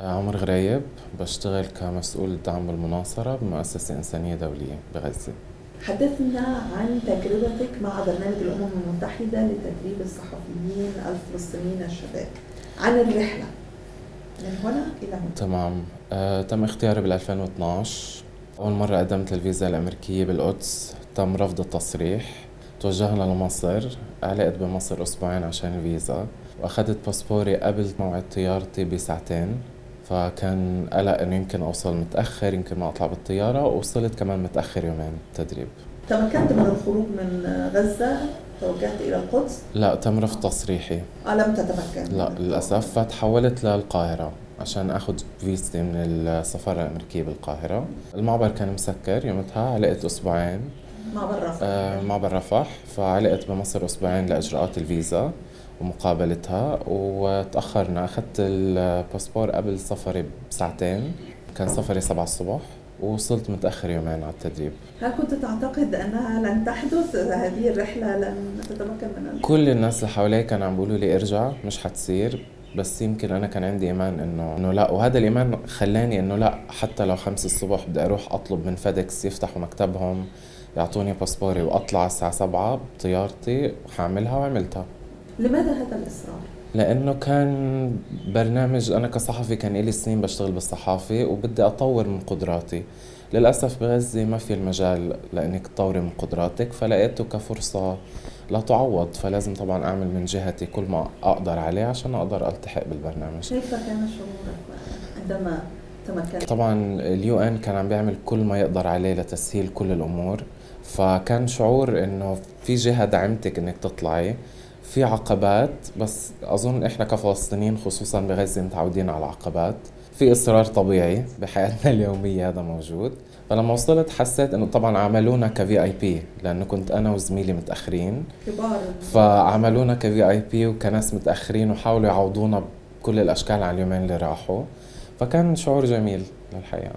عمر غريب بشتغل كمسؤول دعم بالمناصرة بمؤسسة إنسانية دولية بغزة. حدثنا عن تجربتك مع برنامج الأمم المتحدة لتدريب الصحفيين الفلسطينيين الشباب عن الرحلة. من هنا إلى هنا. تمام. آه، تم اختياري بال 2012 أول مرة قدمت الفيزا الأمريكية بالقدس. تم رفض التصريح. توجهنا لمصر. علقت بمصر أسبوعين عشان الفيزا. وأخذت باسبوري قبل موعد طيارتي بساعتين. فكان قلق إنه يمكن أوصل متأخر يمكن ما أطلع بالطيارة ووصلت كمان متأخر يومين تدريب. تمكنت من الخروج من غزة توجهت إلى القدس؟ لا تم رفض تصريحي. آه لم تتمكن. لا للأسف فتحولت للقاهرة عشان آخذ فيزتي من السفارة الأمريكية بالقاهرة. المعبر كان مسكر يومتها علقت أسبوعين. معبر رفح. آه معبر رفح. فعلقت بمصر أسبوعين لإجراءات الفيزا. ومقابلتها وتأخرنا. أخذت الباسبور قبل سفري بساعتين. كان سفري سبعة الصبح ووصلت متأخر يومين على التدريب. هل كنت تعتقد أنها لن تحدث؟ هذه الرحلة لن تتمكن من كل الناس اللي حوالي كانوا عم بيقولوا لي ارجع مش حتصير. بس يمكن أنا كان عندي إيمان إنه إنه لا. وهذا الإيمان خلاني إنه لا حتى لو خمس الصبح بدي أروح أطلب من فيدكس يفتحوا مكتبهم يعطوني باسبوري وأطلع الساعة سبعة بطيارتي حعملها وعملتها. لماذا هذا الإصرار؟ لأنه كان برنامج أنا كصحفي كان لي سنين بشتغل بالصحافة وبدي أطور من قدراتي للأسف بغزة ما في المجال لإنك تطوري من قدراتك فلقيته كفرصة لا تعوض فلازم طبعا أعمل من جهتي كل ما أقدر عليه عشان أقدر ألتحق بالبرنامج كيف كان شعورك عندما تمكنت؟ طبعا ال UN كان عم بيعمل كل ما يقدر عليه لتسهيل كل الأمور فكان شعور إنه في جهة دعمتك إنك تطلعي في عقبات بس أظن إحنا كفلسطينيين خصوصا بغزة متعودين على العقبات في إصرار طبيعي بحياتنا اليومية هذا موجود. فلما وصلت حسيت إنه طبعا عملونا ك VIP لأنه كنت أنا وزميلي متأخرين. كبار. فعملونا ك VIP وكناس متأخرين وحاولوا يعوضونا بكل الأشكال على اليومين اللي راحوا. فكان شعور جميل للحقيقه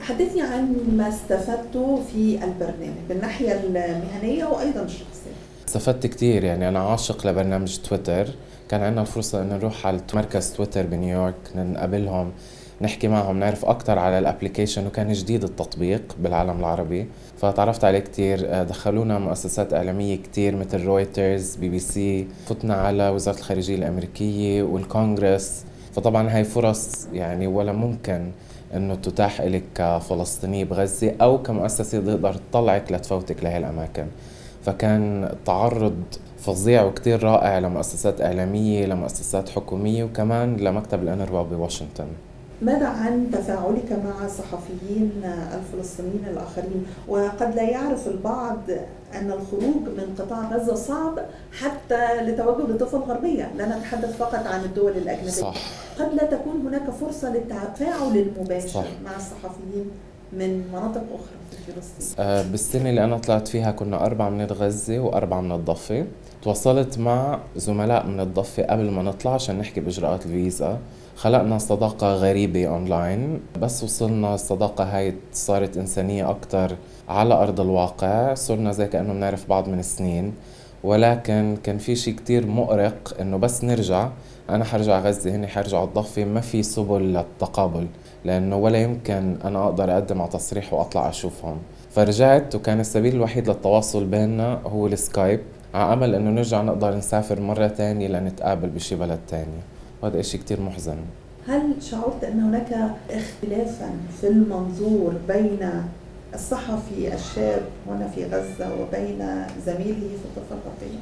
حدثني عن ما استفدته في البرنامج بالناحيه المهنية وأيضا الشخصية. استفدت كتير. يعني أنا عاشق لبرنامج تويتر. كان عندنا الفرصة إن نروح على مركز تويتر بنيويورك نقابلهم نحكي معهم نعرف أكتر على ال application وكان جديد التطبيق بالعالم العربي. فتعرفت عليه كتير. دخلونا مؤسسات إعلامية كتير مثل رويترز بي بي سي فتنا على وزارة الخارجية الأمريكية والكونغرس. فطبعا هاي فرص يعني ولا ممكن إنه تتاح لك كفلسطيني بغزة أو كمؤسسة تقدر تطلعك لتفوتك لهي الأماكن. فكان تعرض فظيع وكتير رائع لمؤسسات إعلامية لمؤسسات حكومية وكمان لمكتب الأنروا بواشنطن. ماذا عن تفاعلك مع الصحفيين الفلسطينيين الآخرين؟ وقد لا يعرف البعض أن الخروج من قطاع غزة صعب حتى لتوجه لطفل غربية لا نتحدث فقط عن الدول الأجنبية. صح. قد لا تكون هناك فرصة للتفاعل المباشر صح. مع الصحفيين. من مناطق أخرى في فلسطين؟ آه، بالسنة اللي أنا طلعت فيها كنا أربعة من غزة وأربعة من الضفة. تواصلت مع زملاء من الضفة قبل ما نطلع عشان نحكي بإجراءات الفيزا. خلقنا صداقة غريبة أونلاين بس وصلنا الصداقة هاي صارت إنسانية أكتر على أرض الواقع. صرنا زي كأنه بنعرف بعض من سنين. ولكن كان في شيء كتير مؤرق إنه بس نرجع أنا حرجع غزة هني حرجعوا الضفة ما في سبل للتقابل لأنه ولا يمكن أنا أقدر أقدم على تصريح وأطلع أشوفهم فرجعت وكان السبيل الوحيد للتواصل بيننا هو السكايب على أمل إنه نرجع نقدر نسافر مرة تانية لنتقابل بشي بلد تاني وهذا إشي كتير محزن. هل شعرت أن هناك اختلافا في المنظور بين الصحفي الشاب هنا في غزة وبين زميله في الضفة الغربية؟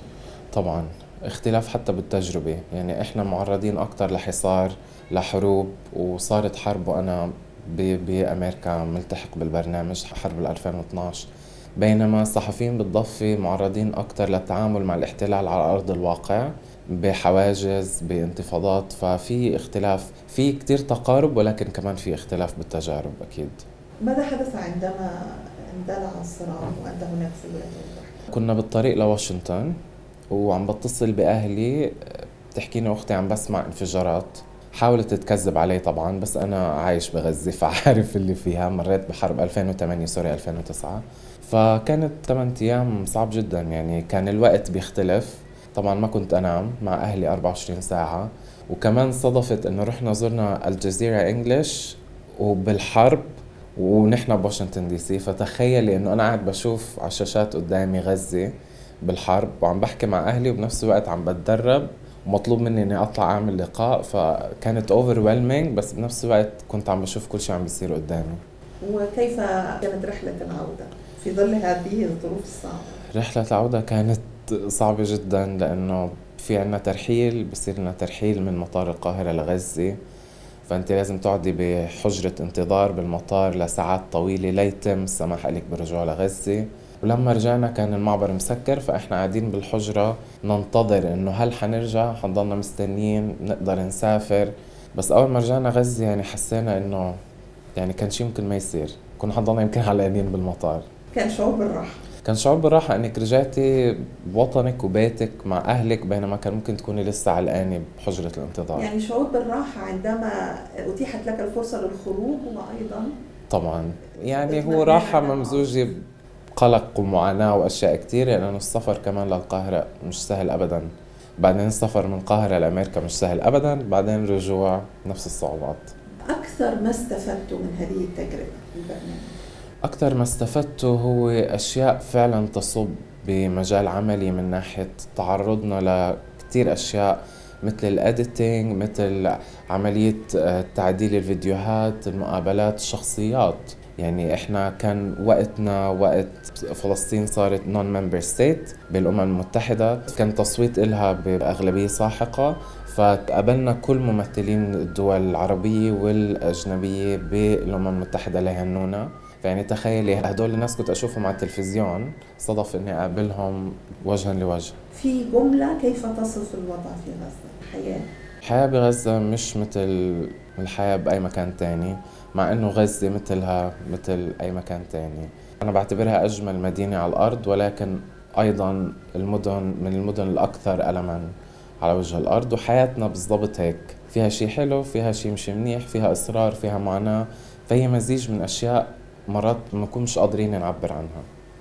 طبعا اختلاف حتى بالتجربة. يعني إحنا معرضين أكتر لحصار لحروب وصارت حرب. وأنا بأمريكا ملتحق بالبرنامج حرب 2012 بينما الصحفيين بالضفة معرضين أكثر للتعامل مع الاحتلال على أرض الواقع بحواجز بانتفاضات. ففي اختلاف في كتير تقارب ولكن كمان في اختلاف بالتجارب أكيد. ماذا حدث عندما اندلع الصراع وأنت هناك في الولايات المتحدة؟ كنا بالطريق لواشنطن وعم بتصل بأهلي بتحكيني أختي عم بسمع انفجارات حاولت تكذب علي طبعا بس أنا عايش بغزة فعارف اللي فيها مريت بحرب 2008 سوري 2009 فكانت 8 أيام صعب جدا يعني كان الوقت بيختلف. طبعا ما كنت أنام مع أهلي 24 ساعة. وكمان صدفت إنه رحنا زرنا الجزيرة انجلش وبالحرب ونحن بواشنطن دي سي فتخيلي إنه أنا قاعد بشوف على الشاشات قدامي غزة بالحرب وعم بحكي مع أهلي وبنفس الوقت عم بتدرب ومطلوب مني إني أطلع أعمل لقاء فكانت over بس بنفس الوقت كنت عم بشوف كل شيء عم بيصير قدامي. وكيف كانت رحلة العودة؟ في ظل هذه الظروف الصعبة؟ رحلة العودة كانت صعبة جدا لأنه في عنا ترحيل بصير لنا ترحيل من مطار القاهرة لغزة. فأنت لازم تقعدي بحجرة انتظار بالمطار لساعات طويلة ليتم السماح لك بالرجوع لغزة. ولما رجعنا كان المعبر مسكر فإحنا قاعدين بالحجرة ننتظر إنه هل حنرجع؟ حنضلنا مستنيين نقدر نسافر. بس أول ما رجعنا غزة يعني حسينا إنه يعني كان شيء ممكن ما يصير. كنا حنضلنا يمكن علقانين بالمطار. كان شعور بالراحة. كان شعور بالراحة إنك رجعتي بوطنك وبيتك مع أهلك بينما كان ممكن تكوني لسه علقانة بحجرة الانتظار. يعني شعور بالراحة عندما أتيحت لك الفرصة للخروج وأيضا طبعا. يعني هو راحة ممزوجة قلق ومعاناة وأشياء كثيرة لأنه السفر كمان للقاهرة مش سهل أبدا. بعدين السفر من القاهرة لأمريكا مش سهل أبدا. بعدين رجوع نفس الصعوبات. أكثر ما استفدت من هذه التجربة. البرنامج أكثر ما استفدته هو أشياء فعلا تصب بمجال عملي من ناحية تعرضنا لكثير أشياء مثل ال editing مثل عملية آه، تعديل الفيديوهات المقابلات الشخصيات. يعني إحنا كان وقتنا وقت فلسطين صارت non-member state بالأمم المتحدة. كان تصويت إلها بأغلبية ساحقة. فتقابلنا كل ممثلين الدول العربية والأجنبية بالأمم المتحدة ليهنونا. فيعني تخيلي هدول الناس كنت أشوفهم على التلفزيون صدف إني أقابلهم وجها لوجه. في جملة كيف تصف الوضع في غزة؟ الحياة. الحياة بغزة مش مثل الحياة بأي مكان تاني مع إنه غزة مثلها مثل أي مكان تاني. أنا بعتبرها أجمل مدينة على الأرض ولكن أيضا المدن من المدن الأكثر الما على وجه الأرض وحياتنا بالضبط هيك. فيها شيء حلو فيها شيء مش منيح فيها إصرار فيها معاناة فهي مزيج من أشياء مرات ما نكونش قادرين نعبر عنها.